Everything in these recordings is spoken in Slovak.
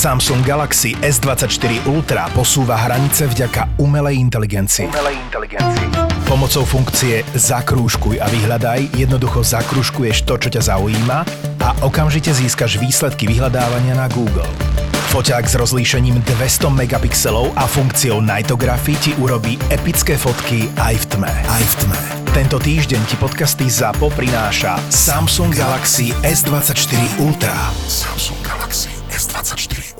Samsung Galaxy S24 Ultra posúva hranice vďaka umelej inteligencii. Umelej inteligencii. Pomocou funkcie Zakrúžkuj a vyhľadaj jednoducho zakrúžkuješ to, čo ťa zaujíma a okamžite získaš výsledky vyhľadávania na Google. Foťák s rozlíšením 200 megapixelov a funkciou Nightography ti urobí epické fotky aj v tme. Aj v tme. Tento týždeň ti podcasty ZAPO prináša Samsung Galaxy S24 Ultra. Samsung Galaxy S24 Ultra.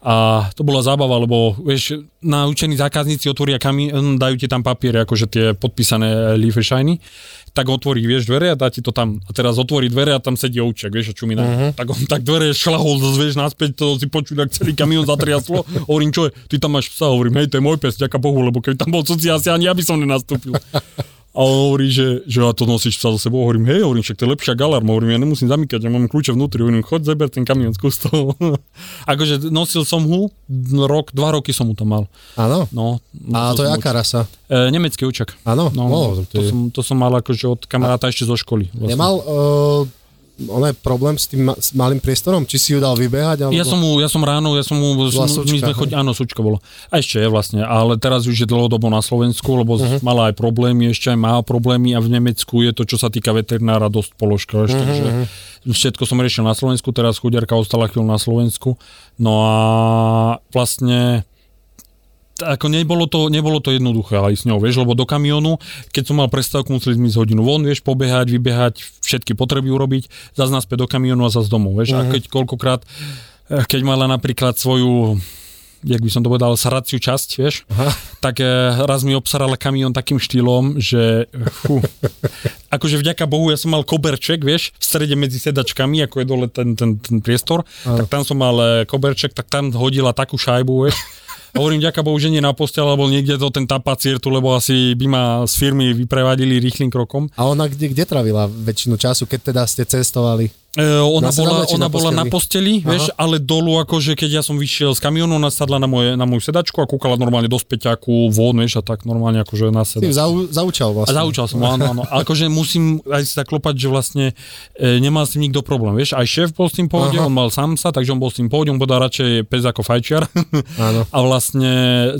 a to bola zábava, lebo vieš, naučení zákazníci otvoria kamión, dajú ti tam papiere, akože tie podpísané Leafy Shiny, tak otvorí, vieš, dvere a dá ti to tam. A teraz otvorí dvere a tam sedí ovček, vieš, a čumina. Uh-huh. Tak on tak dvere šlahol, vieš, naspäť, to si počuť, ak celý kamión zatriaslo. Hovorím, čo je, ty tam máš psa, hovorím, hej, to je môj pes, ďaká Bohu, lebo keď tam bol cudzí, asi ani ja by som nenastúpil. A on hovorí, že, že ja to nosíš psa so sebou. Hovorím, hej, hovorím, však to je lepšia galarma. Hovorím, ja nemusím zamykať, ja mám kľúče vnútri. Hovorím, choď zeber ten kamión, skús to. akože nosil som ho, rok, dva roky som mu to mal. Áno? No. A to je aká rasa? E, nemecký učak. Áno? No, no to, som, to som mal akože od kamaráta ešte zo školy. Vlastne. Nemal uh, on je problém s tým s malým priestorom? Či si ju dal vybehať? Alebo... Ja som mu, ja som ráno, ja som mu, Bola my sme chodili, áno, sučka bolo. A ešte je vlastne, ale teraz už je dlhodobo na Slovensku, lebo uh-huh. mala aj problémy, ešte aj má problémy a v Nemecku je to, čo sa týka veterinára, dosť položka. Uh-huh. takže všetko som riešil na Slovensku, teraz chudiarka ostala chvíľu na Slovensku. No a vlastne ako nebolo to, nebolo to jednoduché aj s ňou, vieš, lebo do kamionu, keď som mal prestávku, museli sme ísť hodinu von, vieš, pobehať, vybehať, všetky potreby urobiť, zase naspäť do kamionu a zase domov, vieš, uh-huh. a mhm. keď koľkokrát, eh, keď mala napríklad svoju jak by som to povedal, saraciu časť, vieš, Aha. tak e, raz mi obsarala kamión takým štýlom, že fú, akože vďaka Bohu ja som mal koberček, vieš, v strede medzi sedačkami, ako je dole ten, ten, ten priestor, Aha. tak tam som mal eh, koberček, tak tam hodila takú šajbu, vieš, Hovorím, ďaká Bohu, že nie na postel, alebo niekde to ten tapacier tu, lebo asi by ma z firmy vyprevadili rýchlým krokom. A ona kde, kde travila väčšinu času, keď teda ste cestovali? E, ona bola, ona na bola na posteli, vieš, ale dolu akože keď ja som vyšiel z kamionu, ona sadla na, moje, na moju sedačku a kúkala normálne do späťaku von, vieš, a tak normálne akože na sedačku. Zau, zaučal vlastne. A zaučal som, áno, áno. A akože musím aj si tak klopať, že vlastne e, nemal s tým nikto problém, vieš, aj šéf bol s tým pohode, Aha. on mal sám sa, takže on bol s tým pohode, on povedal radšej pes ako fajčiar. Áno. A vlastne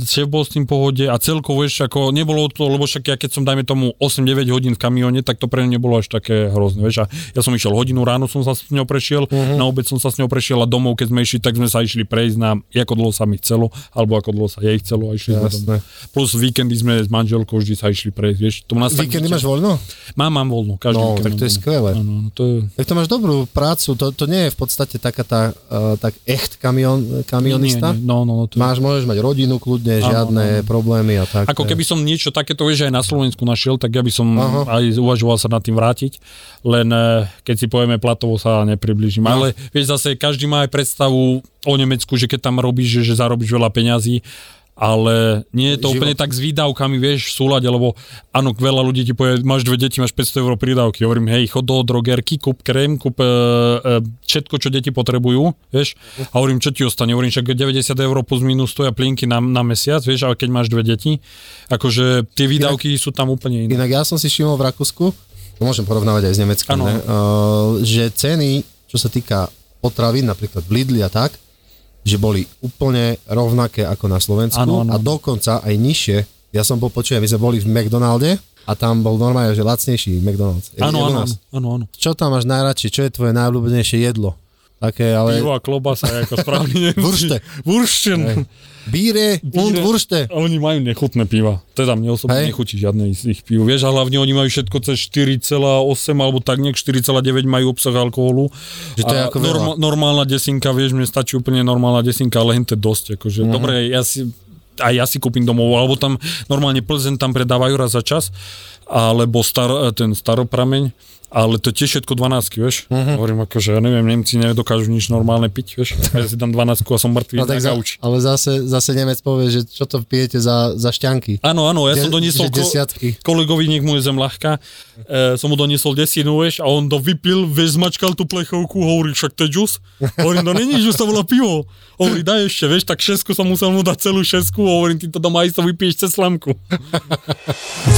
šéf bol s tým pohode a celkovo, vieš, ako nebolo to, lebo však ja keď som dajme tomu 8-9 hodín v kamióne, tak to pre mňa nebolo až také hrozné, vieš, a ja som išiel hodinu ráno, som sa s ňou prešiel, uh-huh. na obec som sa s ňou prešiel a domov, keď sme išli, tak sme sa išli prejsť na, ako dlho sa mi chcelo, alebo ako dlho sa jej chcelo a išli sme domov. Plus víkendy sme s manželkou vždy sa išli prejsť, vieš. To nás víkendy máš voľno? Mám, mám voľno, každý no, tak to je skvelé. Ano, to je... Tak to máš dobrú prácu, to, to nie je v podstate taká tá, uh, tak echt kamion, kamionista. Nie, nie, no, no, to je... Máš, môžeš mať rodinu kľudne, ano, žiadne ano. problémy a tak. Ako keby som niečo takéto, vieš, aj na Slovensku našiel, tak ja by som Aha. aj uvažoval sa nad tým vrátiť, len eh, keď si povieme platovo sa nepribližím. No. Ale vieš, zase každý má aj predstavu o Nemecku, že keď tam robíš, že, že zarobíš veľa peňazí, ale nie je to Život. úplne tak s výdavkami, vieš, v súlade, lebo áno, veľa ľudí ti povie, máš dve deti, máš 500 eur prídavky. Hovorím, hej, chod do drogerky, kúp krém, kúp e, e, všetko, čo deti potrebujú, vieš. A hovorím, čo ti ostane? Hovorím, však 90 eur plus minus stoja plinky na, na mesiac, vieš, ale keď máš dve deti, akože tie výdavky inak, sú tam úplne iné. Inak ja som si všimol v Rakúsku, to môžem porovnávať aj s Nemeckom, ne? Uh, že ceny, čo sa týka potravín, napríklad v Lidli a tak, že boli úplne rovnaké ako na Slovensku ano, ano. a dokonca aj nižšie. Ja som bol počujem, my sme boli v McDonalde a tam bol normálne, že lacnejší McDonald's. Áno, áno, áno. Čo tam máš najradšie? Čo je tvoje najobľúbenejšie jedlo? Také, ale... Pivo a klobasa, ako správne Wurste. Wursten. Bíre und Wurste. A oni majú nechutné piva. Teda mne osobne nechutí žiadne z ich piv. Vieš, a hlavne oni majú všetko cez 4,8 alebo tak nejak 4,9 majú obsah alkoholu. Že to je ako norm- normálna desinka, vieš, mne stačí úplne normálna desinka, ale je dosť. Akože, uh-huh. Dobre, ja si aj ja si kúpim domov, alebo tam normálne Plzen tam predávajú raz za čas, alebo star, ten staroprameň, ale to tiež všetko 12, vieš. Uh-huh. Hovorím ako, že ja neviem, Nemci nedokážu nič normálne piť, vieš. Ja si dám 12 a som mŕtvý no, na za, gauči. Ale zase, zase Nemec povie, že čo to pijete za, za šťanky. Áno, áno, ja De, som doniesol ko, kolegovi, nech mu je zem ľahká, e, som mu doniesol desinu, vieš, a on to vypil, vieš, zmačkal tú plechovku, hovorí, však to je džus. Hovorím, to není džus, to bola pivo. Hovorí, daj ešte, vieš, tak šesku som musel mu dať celú šesku, hovorím, ty to doma isto vypiješ cez slamku.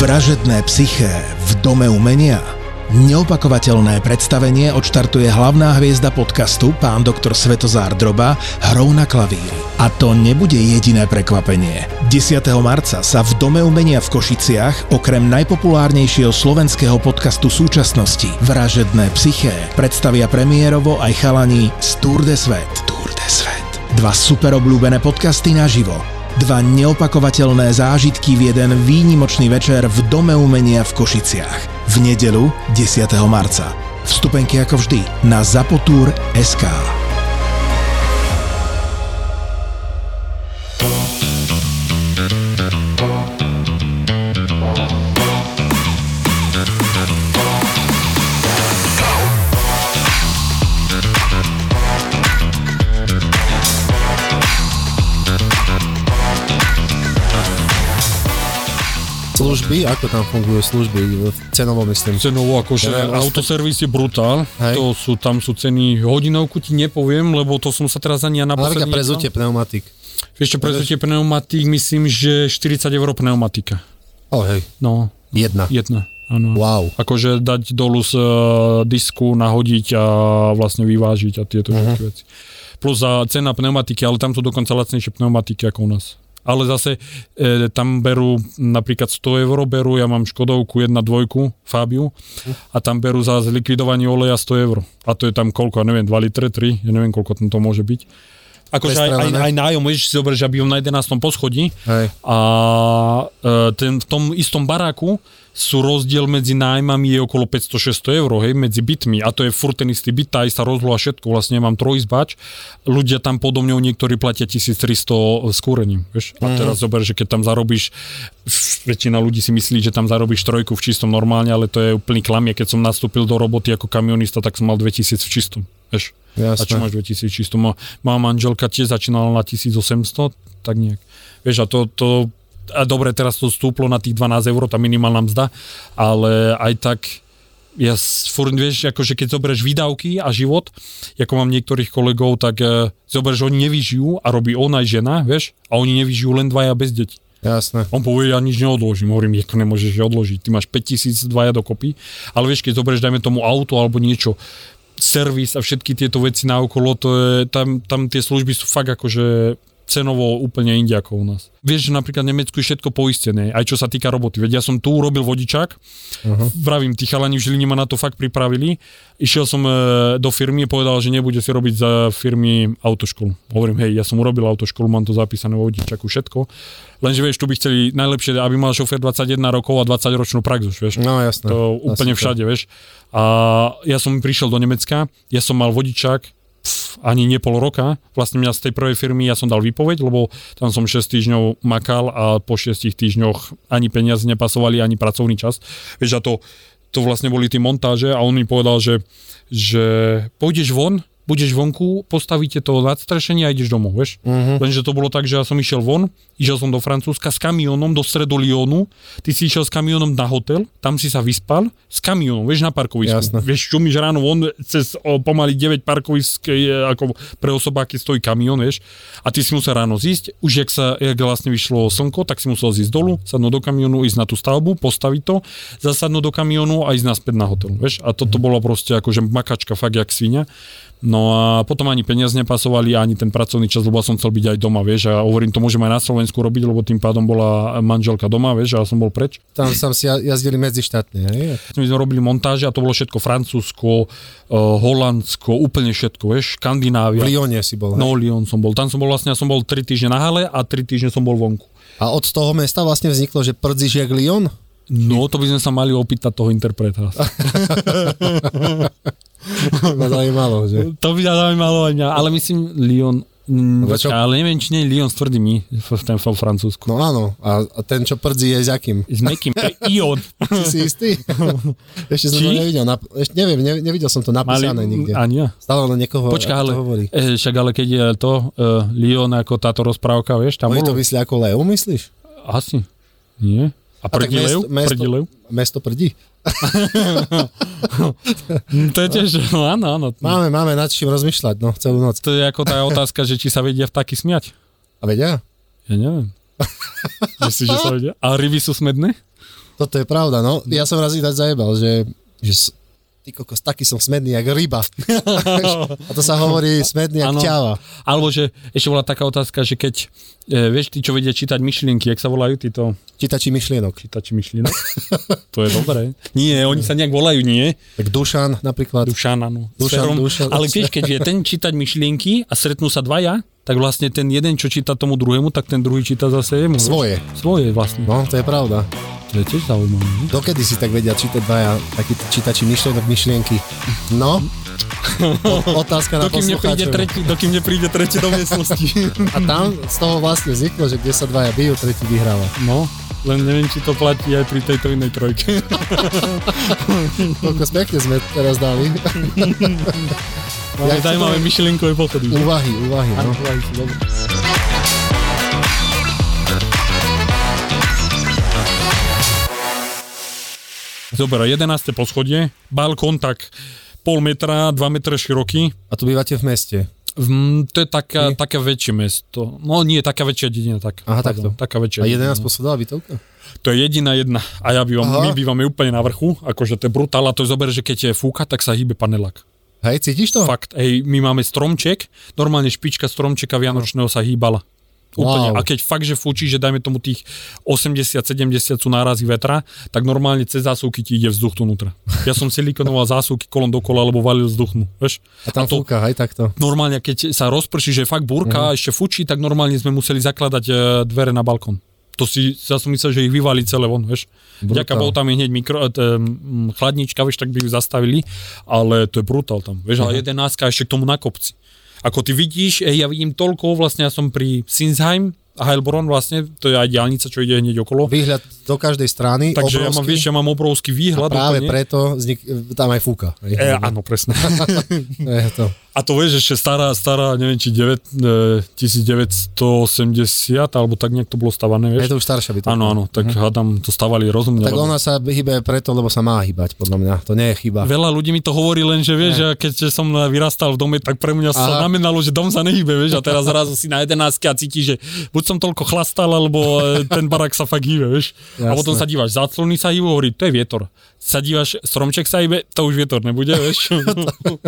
Vražedné psyché v dome umenia Neopakovateľné predstavenie odštartuje hlavná hviezda podcastu, pán doktor Svetozár Droba, hrou na klavíri. A to nebude jediné prekvapenie. 10. marca sa v Dome umenia v Košiciach okrem najpopulárnejšieho slovenského podcastu súčasnosti Vražedné psyché predstavia premiérovo aj chalani z Tour de Svet. Tour de Svet. Dva super obľúbené podcasty naživo Dva neopakovateľné zážitky v jeden výnimočný večer v Dome umenia v Košiciach. V nedelu 10. marca. Vstupenky ako vždy na SK. Služby, ako tam fungujú služby, cenovo myslím. Cenovo, akože ja, autoservis je brutál, Hej. to sú, tam sú ceny, hodinovku ti nepoviem, lebo to som sa teraz ani ja na posledný... Ale prezutie pneumatik. Vieš čo, prezutie pneumatik, myslím, že 40 eur pneumatika. O, hej. No. Jedna. Jedna. Áno. Wow. Akože dať dolu z uh, disku, nahodiť a vlastne vyvážiť a tieto uh-huh. veci. Plus za cena pneumatiky, ale tam sú dokonca lacnejšie pneumatiky ako u nás ale zase e, tam berú napríklad 100 eur berú, ja mám Škodovku 1.2 Fabiu a tam berú za zlikvidovanie oleja 100 eur. A to je tam koľko, ja neviem, 2 litre, 3, ja neviem, koľko tam to môže byť. Akože aj, aj, aj nájom, môžeš si že aby na 11. poschodí Hej. a ten, v tom istom baráku sú rozdiel medzi nájmami je okolo 500-600 eur, hej, medzi bytmi a to je furt ten istý byt, tá istá rozloha, všetko, vlastne mám trojizbač, ľudia tam podo mňou niektorí platia 1300 s kúrením, vieš, a mhm. teraz mm. zober, že keď tam zarobíš, väčšina ľudí si myslí, že tam zarobíš trojku v čistom normálne, ale to je úplný klamie, keď som nastúpil do roboty ako kamionista, tak som mal 2000 v čistom, vieš. Jasné. A čo máš 2000 čistom? Moja manželka tiež začínala na 1800, tak nejak. Vieš, a to, to a dobre, teraz to stúplo na tých 12 eur, tá minimálna mzda, ale aj tak ja furt, vieš, akože keď zoberieš výdavky a život, ako mám niektorých kolegov, tak uh, zoberieš, že oni nevyžijú a robí on aj žena, vieš, a oni nevyžijú len dvaja bez detí. Jasné. On povie, ja nič neodložím. Hovorím, ako nemôžeš odložiť. Ty máš 5000 dvaja dokopy, ale vieš, keď zoberieš, dajme tomu auto alebo niečo, servis a všetky tieto veci na okolo, to je, tam, tam tie služby sú fakt akože cenovo úplne inde ako u nás. Vieš, že napríklad v Nemecku je všetko poistené, aj čo sa týka roboty. Veď ja som tu urobil vodičák, uh-huh. vravím, tí chalani v Žiline ma na to fakt pripravili. Išiel som e, do firmy a povedal, že nebude si robiť za firmy autoškolu. Hovorím, hej, ja som urobil autoškolu, mám to zapísané vo vodičaku, všetko. Lenže vieš, tu by chceli najlepšie, aby mal šofér 21 rokov a 20 ročnú prax už, vieš. No jasné. To úplne všade, vieš. A ja som prišiel do Nemecka, ja som mal vodičák, ani nie pol roka. Vlastne mňa z tej prvej firmy ja som dal výpoveď, lebo tam som 6 týždňov makal a po 6 týždňoch ani peniaze nepasovali, ani pracovný čas. Vieš, a to, to vlastne boli tie montáže a on mi povedal, že, že pôjdeš von, budeš vonku, postavíte to nadstrešenie a ideš domov, vieš. Uh-huh. Lenže to bolo tak, že ja som išiel von, išiel som do Francúzska s kamionom do stredu Lyonu, ty si išiel s kamionom na hotel, tam si sa vyspal, s kamionom, vieš, na parkovisku. Jasne. Vieš, mi ráno von cez o, pomaly 9 parkovisk, je, ako pre osobáky stojí kamión, vieš, a ty si musel ráno zísť, už jak sa, jak vlastne vyšlo slnko, tak si musel zísť dolu, sadnúť do kamionu, ísť na tú stavbu, postaviť to, zasadnúť do kamionu a ísť naspäť na hotel, vieš. A toto bolo proste akože makačka, fakt jak svinia. No a potom ani peniaze nepasovali, ani ten pracovný čas, lebo som chcel byť aj doma, vieš, a hovorím, to môžem aj na Slovensku robiť, lebo tým pádom bola manželka doma, vieš, a ja som bol preč. Tam som si jazdili medzi štátne, hej? My sme robili montáže a to bolo všetko Francúzsko, uh, Holandsko, úplne všetko, vieš, Škandinávia. V Lyone si bol, hej? No, Lyon som bol. Tam som bol vlastne, ja som bol 3 týždne na hale a 3 týždne som bol vonku. A od toho mesta vlastne vzniklo, že prdzíš jak Lyon? No, to by sme sa mali opýtať toho interpreta. ma zaujímalo, že? To by ma zaujímalo aj mňa, ale myslím Lyon Mm, počka, ale neviem, či nie je Lyon s tvrdými v, v Francúzsku. No áno, a, a ten, čo prdzí, je s akým? S mekým, to je Ion. Ty si istý? ešte som či? to nevidel, nap- ešte neviem, ne, nevidel som to napísané Mali, nikde. Ani ja. Stále na niekoho Počka, ale, hovorí. E, však ale keď je to uh, Lyon ako táto rozprávka, vieš, tam Oni bolo... to myslí ako Leo, myslíš? Asi. Nie? A, Leo? Mesto, prdí Leo? mesto prdí. to je tiež, no áno, áno. Máme, máme nad čím rozmýšľať, no, celú noc. To je ako tá otázka, že či sa vedia vtáky smiať. A vedia? Ja neviem. Myslíš, že sa vedia? A ryby sú smedné? Toto je pravda, no. Ja som raz ináč zajebal, že, že ty kokos, taký som smedný jak ryba. a to sa hovorí smedný jak ťava. Alebo že ešte bola taká otázka, že keď, e, vieš, tí, čo vedia čítať myšlienky, jak sa volajú títo? Čítači myšlienok. Čítači myšlienok? to je dobré. Nie, oni sa nejak volajú, nie? Tak Dušan napríklad. Dušan, áno. Dušan, Dušan. Ale vieš, keď vie ten čítať myšlienky a stretnú sa dvaja, tak vlastne ten jeden, čo číta tomu druhému, tak ten druhý číta zase jemu. Svoje. Svoje vlastne. No, to je pravda. To je tiež zaujímavé. Dokedy si tak vedia čítať dvaja takí čítači myšlienok, myšlienky? No, o, otázka na dokým nepríde, tretí, dokým nepríde tretí do miestnosti. A tam z toho vlastne vzniklo, že kde sa dvaja bijú, tretí vyhráva. No, len neviem, či to platí aj pri tejto inej trojke. Koľko pekne sme teraz dali. Máme ja zaujímavé myšlienkové pochody. Úvahy, úvahy. No. Úvahy sú dobré. Dobre, 11. poschodie, balkón tak pol metra, 2 metre široký. A tu bývate v meste? V, to je taká, také väčšie mesto. No nie, taká väčšia dedina. Tak, Aha, takto. Taká väčšia A 11 no. poschodová bytovka? To je jediná jedna. A ja bývam, my bývame úplne na vrchu, akože to je brutál a to je zober, že keď je fúka, tak sa hýbe panelák. Hej, cítiš to? Fakt, hej, my máme stromček, normálne špička stromčeka Vianočného sa hýbala. Úplne. Wow. A keď fakt, že fúči, že dajme tomu tých 80-70 sú nárazy vetra, tak normálne cez zásuvky ti ide vzduch tu vnútra. Ja som silikonoval zásuvky kolom dokola, lebo valil vzduchnú, vieš? A tam a to, fúka, aj takto. Normálne, keď sa rozprší, že fakt búrka uh-huh. a ešte fúči, tak normálne sme museli zakladať e, dvere na balkón. To si, ja som myslel, že ich vyvalí celé von, vieš. Ďaká bol tam hneď mikro, t, chladnička, vieš, tak by ju zastavili, ale to je brutál tam, vieš, uh-huh. ale jedenáctka ešte k tomu na kopci. Ako ty vidíš, ja vidím toľko, vlastne ja som pri Sinsheim, a Heilbronn vlastne, to je aj diálnica, čo ide hneď okolo. Výhľad do každej strany. Takže obrovský. ja mám, vieš, ja mám obrovský výhľad. A práve úplne. preto vznik, tam aj fúka. E, áno, presne. je to. A to vieš, ešte stará, stará, neviem, či 9, 1980, alebo tak nejak to bolo stavané, vieš? Je to už staršia bytovka. Áno, áno, tak uh-huh. hádam, to stavali rozumne. Tak lebo... ona sa hýbe preto, lebo sa má hýbať, podľa mňa. To nie je chyba. Veľa ľudí mi to hovorí len, že vieš, že keď som vyrastal v dome, tak pre mňa Aha. sa znamenalo, že dom sa nehýbe, vieš, a teraz zrazu si na 11 a cítiš, že buď som toľko chlastal, alebo e, ten barak sa fakt hýbe, vieš. Jasne. A potom sa dívaš, záclony sa hýbu, hovorí, to je vietor. Sa dívaš, stromček sa hýbe, to už vietor nebude, vieš.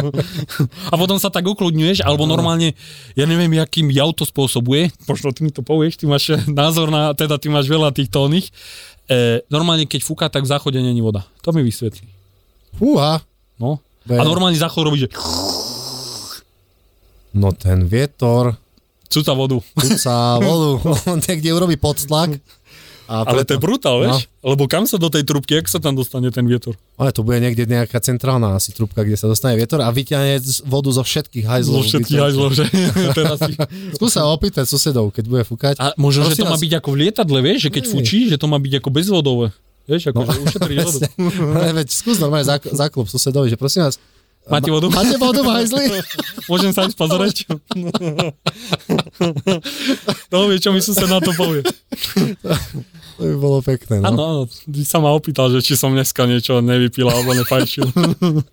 a potom sa tak ukludňuješ, alebo normálne, ja neviem, akým jav to spôsobuje, možno ty mi to povieš, ty máš názor na, teda ty máš veľa tých tónych. E, normálne, keď fúka, tak v záchode není voda. To mi vysvetlí. Fúha. No. A normálne záchod robí, že... No ten vietor... Cuca vodu. Cuca vodu. On niekde urobí podtlak a Ale to je brutál, vieš? No. Lebo kam sa do tej trubky, jak sa tam dostane ten vietor? Ale to bude niekde nejaká centrálna asi trubka, kde sa dostane vietor a vyťahne vodu zo všetkých hajzlov. Zo všetkých hajzlov, že? Teraz si... Skús sa opýtať susedov, keď bude fúkať. A možno, že to má byť ako v lietadle, vieš? Že keď fúči, že to má byť ako bezvodové. Vieš, ako no, že ušetriť vodu. veď skús normálne záklop susedovi, že prosím vás, Máte vodu? Máte vodu v hajzli? Môžem sa ísť pozrieť? No, vieš, čo mi sused na to povie. To by bolo pekné, no. Áno, áno. Ty sa ma opýtal, že či som dneska niečo nevypil alebo nefajčil.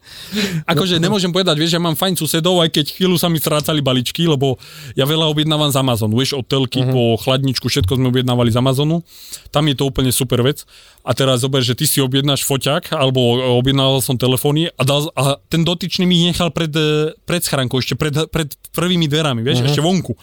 akože nemôžem povedať, vieš, ja mám fajn susedov, aj keď chvíľu sa mi strácali baličky, lebo ja veľa objednávam z Amazonu, vieš, od telky uh-huh. po chladničku, všetko sme objednávali z Amazonu. Tam je to úplne super vec. A teraz zober, že ty si objednáš foťák, alebo objednával som telefóny a, dal, a ten dotyčný mi nechal pred, e, pred schránkou, ešte pred, pred prvými dverami, vieš, uh-huh. ešte vonku.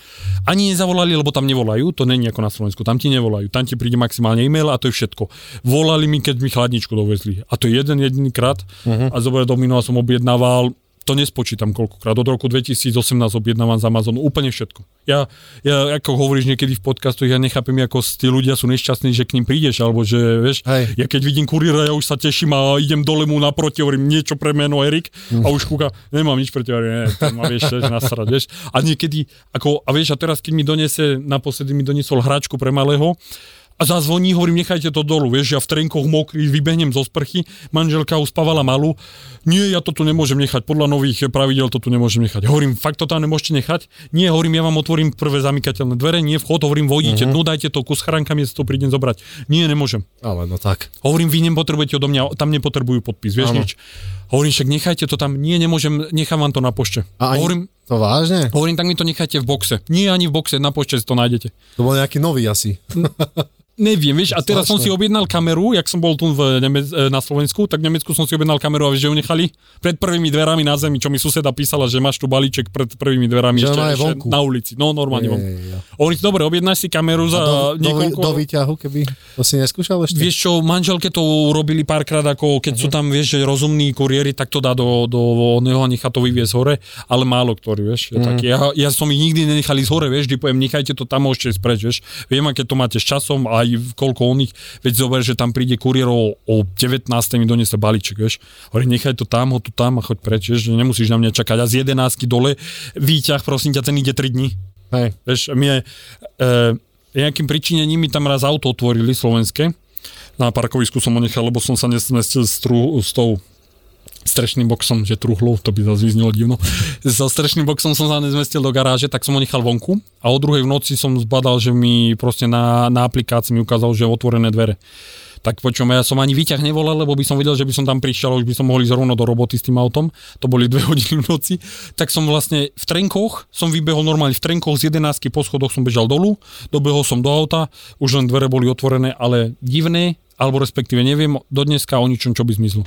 Ani nezavolali, lebo tam nevolajú, to není ako na Slovensku, tam ti nevolajú, tam ti príde maximálne maximálne e-mail a to je všetko. Volali mi, keď mi chladničku dovezli. A to je jeden jediný krát. Uh-huh. A zober domino som objednával to nespočítam koľkokrát. Od roku 2018 objednávam z Amazonu úplne všetko. Ja, ja ako hovoríš niekedy v podcastoch, ja nechápem, ako tí ľudia sú nešťastní, že k ním prídeš, alebo že, vieš, Hej. ja keď vidím kuriéra, ja už sa teším a idem dole mu naproti, hovorím niečo pre meno Erik a už kúka, nemám nič pre teba, ne, to ma vieš, nasrať, vieš. A niekedy, ako, a vieš, a teraz keď mi donese, naposledy mi doniesol hračku pre malého, a zazvoní, hovorím, nechajte to dolu, vieš, ja v trenkoch mokrý, vybehnem zo sprchy, manželka uspávala malú, nie, ja to tu nemôžem nechať, podľa nových pravidel to tu nemôžem nechať. Hovorím, fakt to tam nemôžete nechať? Nie, hovorím, ja vám otvorím prvé zamykateľné dvere, nie vchod, hovorím, vodíte, uh-huh. no dajte to ku schránkam, ja to prídem zobrať. Nie, nemôžem. Ale no tak. Hovorím, vy nepotrebujete odo mňa, tam nepotrebujú podpis, vieš ano. nič. Hovorím, však nechajte to tam, nie, nemôžem, nechám vám to na pošte. A ani, hovorím, to vážne? Hovorím, tak mi to nechajte v boxe. Nie ani v boxe, na pošte to nájdete. To bol nejaký nový asi. Neviem, vieš, a teraz som si objednal kameru, jak som bol tu v Nemec- e, na Slovensku, tak v Nemecku som si objednal kameru a vieš, že ju nechali pred prvými dverami na zemi, čo mi suseda písala, že máš tu balíček pred prvými dverami že ešte, ešte na ulici. No, normálne vonku. Hovorí dobre, objednáš si kameru za do, niekoľko... Do, do výťahu, keby to si neskúšal ešte? Vieš čo, manželke to urobili párkrát, ako keď uh-huh. sú mhm. tam, vieš, že rozumní kuriéri, tak to dá do, do neho a nechá to vyviezť hore, ale málo ktorý, vieš. Uh-huh. Tak ja, ja som ich nikdy nenechali z hore, vieš, vždy poviem, nechajte to tam, môžete spreč, vieš. Viem, aké to máte s časom, aj koľko oni nich, veď zober, že tam príde kuriér o, o 19. mi doniesie balíček, vieš. Hovorí, nechaj to tam, ho tu tam a choď preč, vieš, že nemusíš na mňa čakať. A z 11 dole výťah, prosím ťa, ten ide 3 dní. Hej. Vieš, my je, e, nejakým príčinením mi tam raz auto otvorili slovenské. Na parkovisku som ho nechal, lebo som sa nesmestil s, tru, s tou strešným boxom, že truhlou, to by zase vyznelo divno. So strešným boxom som sa nezmestil do garáže, tak som ho nechal vonku a o druhej v noci som zbadal, že mi proste na, na aplikácii mi ukázal, že otvorené dvere. Tak počom, ja som ani výťah nevolal, lebo by som vedel, že by som tam prišiel, už by som mohli zrovna do roboty s tým autom. To boli dve hodiny v noci. Tak som vlastne v trenkoch, som vybehol normálne v trenkoch z 11 po schodoch som bežal dolu, dobehol som do auta, už len dvere boli otvorené, ale divné, alebo respektíve neviem do dneska o ničom, čo by zmizlo.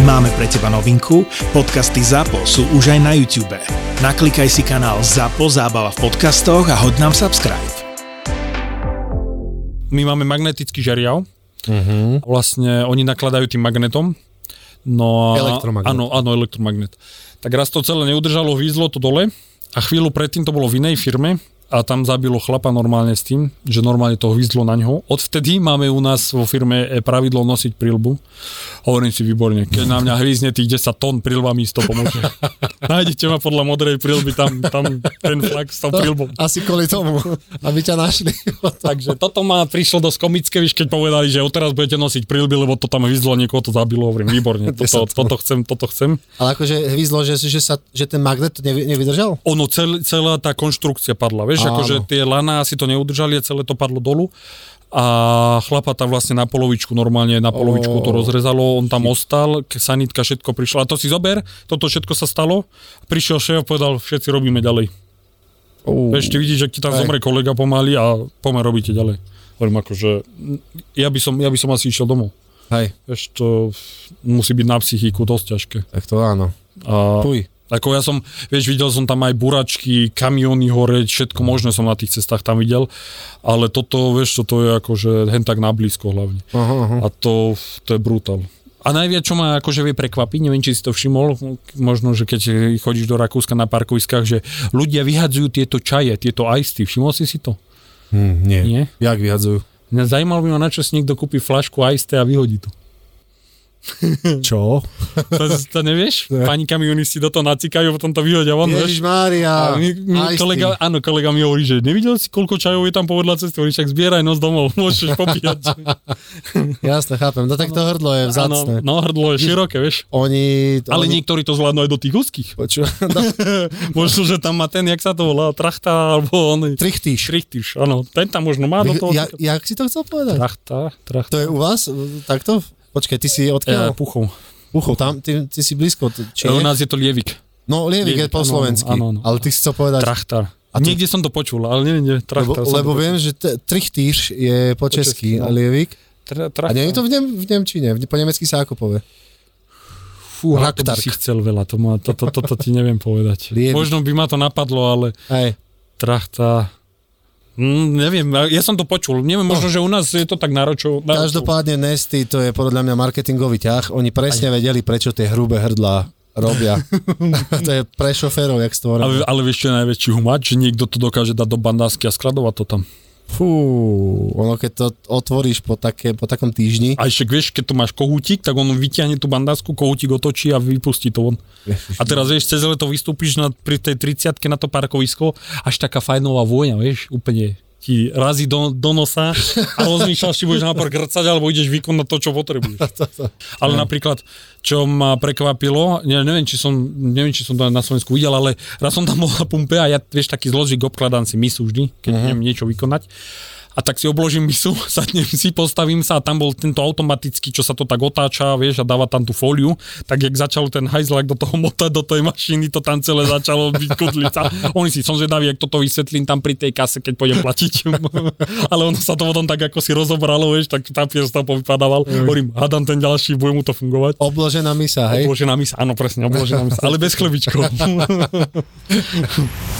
Máme pre teba novinku, podcasty ZAPO sú už aj na YouTube. Naklikaj si kanál ZAPO Zábava v podcastoch a hoď nám subscribe. My máme magnetický žeriav. Uh-huh. Vlastne oni nakladajú tým magnetom. No a, elektromagnet. Áno, áno, elektromagnet. Tak raz to celé neudržalo, výzlo to dole a chvíľu predtým to bolo v inej firme a tam zabilo chlapa normálne s tým, že normálne to hvízlo na ňo. Odvtedy máme u nás vo firme e, pravidlo nosiť prilbu. Hovorím si výborne, keď na mňa hvízne tých 10 tón prilba mi to pomôže. Nájdete ma podľa modrej prilby, tam, tam ten flag s tou prilbou. Asi kvôli tomu, aby ťa našli. Takže toto ma prišlo dosť komické, víš, keď povedali, že odteraz budete nosiť prilby, lebo to tam hvízlo, niekoho to zabilo. Hovorím, výborne, toto, toto chcem, toto chcem. Ale akože hvízlo, že, že, sa, že ten magnet nevydržal? Ono, cel, celá tá konštrukcia padla, vieš, vieš, akože tie lana si to neudržali a celé to padlo dolu a chlapa tam vlastne na polovičku, normálne na polovičku oh. to rozrezalo, on tam ostal, sanitka, všetko prišlo. A to si zober, toto všetko sa stalo, prišiel šéf, povedal, všetci robíme ďalej. Oh. Vieš, ty vidíš, že ti tam Aj. zomre kolega pomaly a pomer robíte ďalej. Hovorím akože, ja by som, ja by som asi išiel domov. Hej. Vieš, to musí byť na psychiku dosť ťažké. Tak to áno. A, Puj. Ako ja som, vieš, videl som tam aj buračky, kamiony hore, všetko možné som na tých cestách tam videl, ale toto, vieš, toto je akože hen tak na blízko hlavne. Aha, aha. A to, to je brutál. A najviac, čo ma akože vie prekvapiť, neviem, či si to všimol, možno, že keď chodíš do Rakúska na parkoviskách, že ľudia vyhadzujú tieto čaje, tieto ajsty. Všimol si si to? Hmm, nie. nie. Jak vyhadzujú? Mňa zajímalo by ma, na čo si niekto kúpi flašku ajste a vyhodí to. Čo? To, to nevieš? Ne. Pani kamionisti do toho nacikajú, potom to vyhodia von, Ježiš Mária. Mi, mi kolega, áno, kolega mi hovorí, že nevidel si, koľko čajov je tam povedľa cesty, hovorí, však zbieraj nos domov, môžeš popíjať. Jasne, chápem. No tak to hrdlo je vzácne. no, hrdlo je široké, vieš. Oni... Ale oni... niektorí to zvládnu aj do tých úzkých. Poču... No. možno, že tam má ten, jak sa to volá, trachta, alebo on... Trichtíš. Trichtíš, áno. Ten tam možno má do toho. Ja, jak si to chcel povedať? Trachta, trachta. To je u vás takto? Počkaj, ty si odkiaľ? Ja, Puchov. Puchov, tam, ty, ty si blízko. Či u nás je to Lievik. No, Lievik, Lievik je po slovensky. Áno, áno, ale ty si chcel povedať... Trachtar. A to... Niekde som to počul, ale nie, nie, trachtar. Lebo, lebo viem, že t- trichtýš je po, po česky, no. Lievik. Tra, a nie je to v, nem, v Nemčine, po nemecky sa ako povie? Fú, to by si chcel veľa, to, ma, to, to, to, to ti neviem povedať. Lievik. Možno by ma to napadlo, ale... Hej. Trachta... Mm, neviem, ja som to počul. Neviem, možno, no. že u nás je to tak náročov. Každopádne Nesty, to je podľa mňa marketingový ťah. Oni presne Aj. vedeli, prečo tie hrubé hrdlá Robia. to je pre šoférov, jak stvorené. Ale, ale vieš, čo je najväčší humač? Že niekto to dokáže dať do bandásky a skladovať to tam. Fú, ono keď to otvoríš po, také, po takom týždni. A ešte vieš, keď to máš kohútik, tak on vyťahne tú bandásku, kohútik otočí a vypustí to von. A teraz vieš, cez leto vystúpiš na, pri tej 30 na to parkovisko, až taká fajnová vôňa, vieš, úplne ti razí do, do nosa a rozmýšľaš, či budeš nápor grcať, alebo ideš vykonať to, čo potrebuješ. Ale napríklad, čo ma prekvapilo, ne, neviem, či som, neviem, či som to na Slovensku videl, ale raz som tam bol na pumpe a ja, vieš, taký zložík obkladám si misu vždy, keď uh-huh. idem niečo vykonať a tak si obložím misu, sadnem si, postavím sa a tam bol tento automatický, čo sa to tak otáča, vieš, a dáva tam tú fóliu, tak jak začal ten hajzlak do toho motať, do tej mašiny, to tam celé začalo byť kudlica. Oni si, som zvedavý, jak toto vysvetlím tam pri tej kase, keď pôjdem platiť. Ale ono sa to potom tak ako si rozobralo, vieš, tak papier toho povypadával. Hovorím, hádam ten ďalší, bude mu to fungovať. Obložená misa, hej? Obložená misa, áno, presne, obložená misa, ale bez chlebičkov.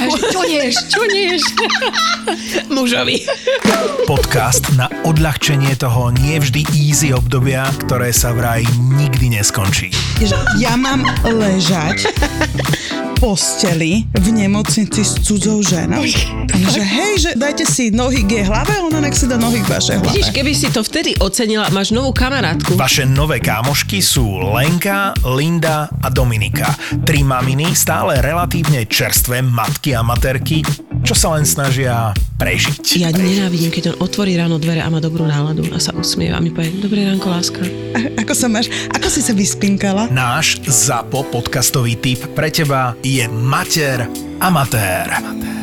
Čo ješ? Čo ješ? Mužovi. Podcast na odľahčenie toho nie vždy easy obdobia, ktoré sa vraj nikdy neskončí. Ja mám ležať posteli v nemocnici s cudzou ženou. Takže hej, že dajte si nohy k jej hlave, ona nech si dá nohy k vašej hlave. Vidíš, keby si to vtedy ocenila, máš novú kamarátku. Vaše nové kámošky sú Lenka, Linda a Dominika. Tri maminy, stále relatívne čerstvé matky a materky, čo sa len snažia prežiť. Ja nenávidím, keď on otvorí ráno dvere a má dobrú náladu a sa usmieva a mi povie, dobré ránko, láska. A- ako sa máš? Ako si sa vyspinkala? Náš ZAPO podcastový tip pre teba je Mater Amatér. Amatér.